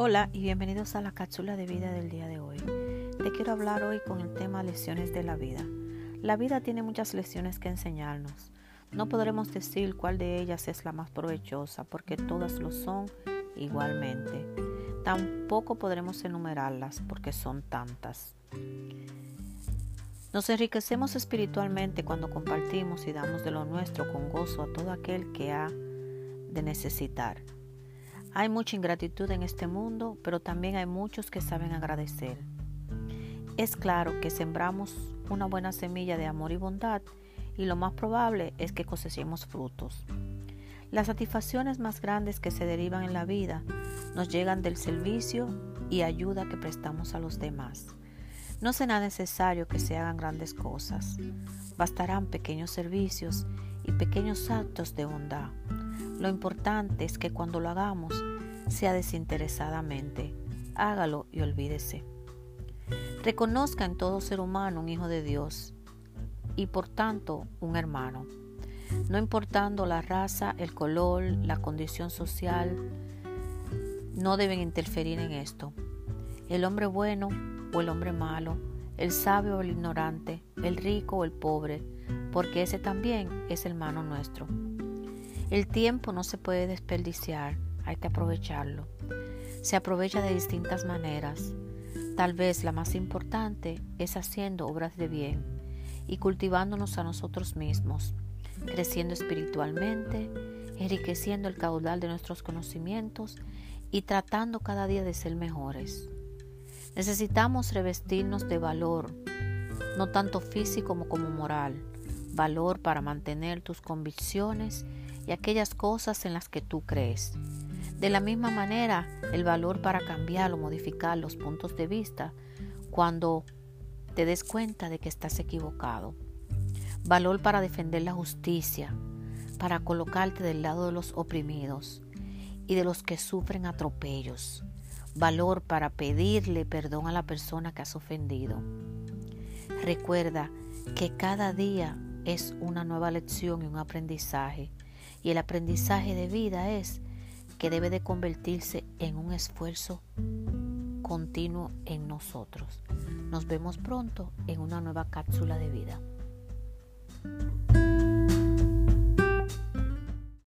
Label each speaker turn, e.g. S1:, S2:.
S1: Hola y bienvenidos a la cápsula de vida del día de hoy. Te quiero hablar hoy con el tema lecciones de la vida. La vida tiene muchas lecciones que enseñarnos. No podremos decir cuál de ellas es la más provechosa porque todas lo son igualmente. Tampoco podremos enumerarlas porque son tantas. Nos enriquecemos espiritualmente cuando compartimos y damos de lo nuestro con gozo a todo aquel que ha de necesitar. Hay mucha ingratitud en este mundo, pero también hay muchos que saben agradecer. Es claro que sembramos una buena semilla de amor y bondad y lo más probable es que cosechemos frutos. Las satisfacciones más grandes que se derivan en la vida nos llegan del servicio y ayuda que prestamos a los demás. No será necesario que se hagan grandes cosas, bastarán pequeños servicios y pequeños actos de bondad. Lo importante es que cuando lo hagamos sea desinteresadamente, hágalo y olvídese. Reconozca en todo ser humano un hijo de Dios y por tanto un hermano, no importando la raza, el color, la condición social, no deben interferir en esto. El hombre bueno o el hombre malo, el sabio o el ignorante, el rico o el pobre, porque ese también es hermano nuestro. El tiempo no se puede desperdiciar, hay que aprovecharlo. Se aprovecha de distintas maneras. Tal vez la más importante es haciendo obras de bien y cultivándonos a nosotros mismos, creciendo espiritualmente, enriqueciendo el caudal de nuestros conocimientos y tratando cada día de ser mejores. Necesitamos revestirnos de valor, no tanto físico como, como moral, valor para mantener tus convicciones y aquellas cosas en las que tú crees. De la misma manera, el valor para cambiar o modificar los puntos de vista cuando te des cuenta de que estás equivocado. Valor para defender la justicia, para colocarte del lado de los oprimidos y de los que sufren atropellos valor para pedirle perdón a la persona que has ofendido. Recuerda que cada día es una nueva lección y un aprendizaje. Y el aprendizaje de vida es que debe de convertirse en un esfuerzo continuo en nosotros. Nos vemos pronto en una nueva cápsula de vida.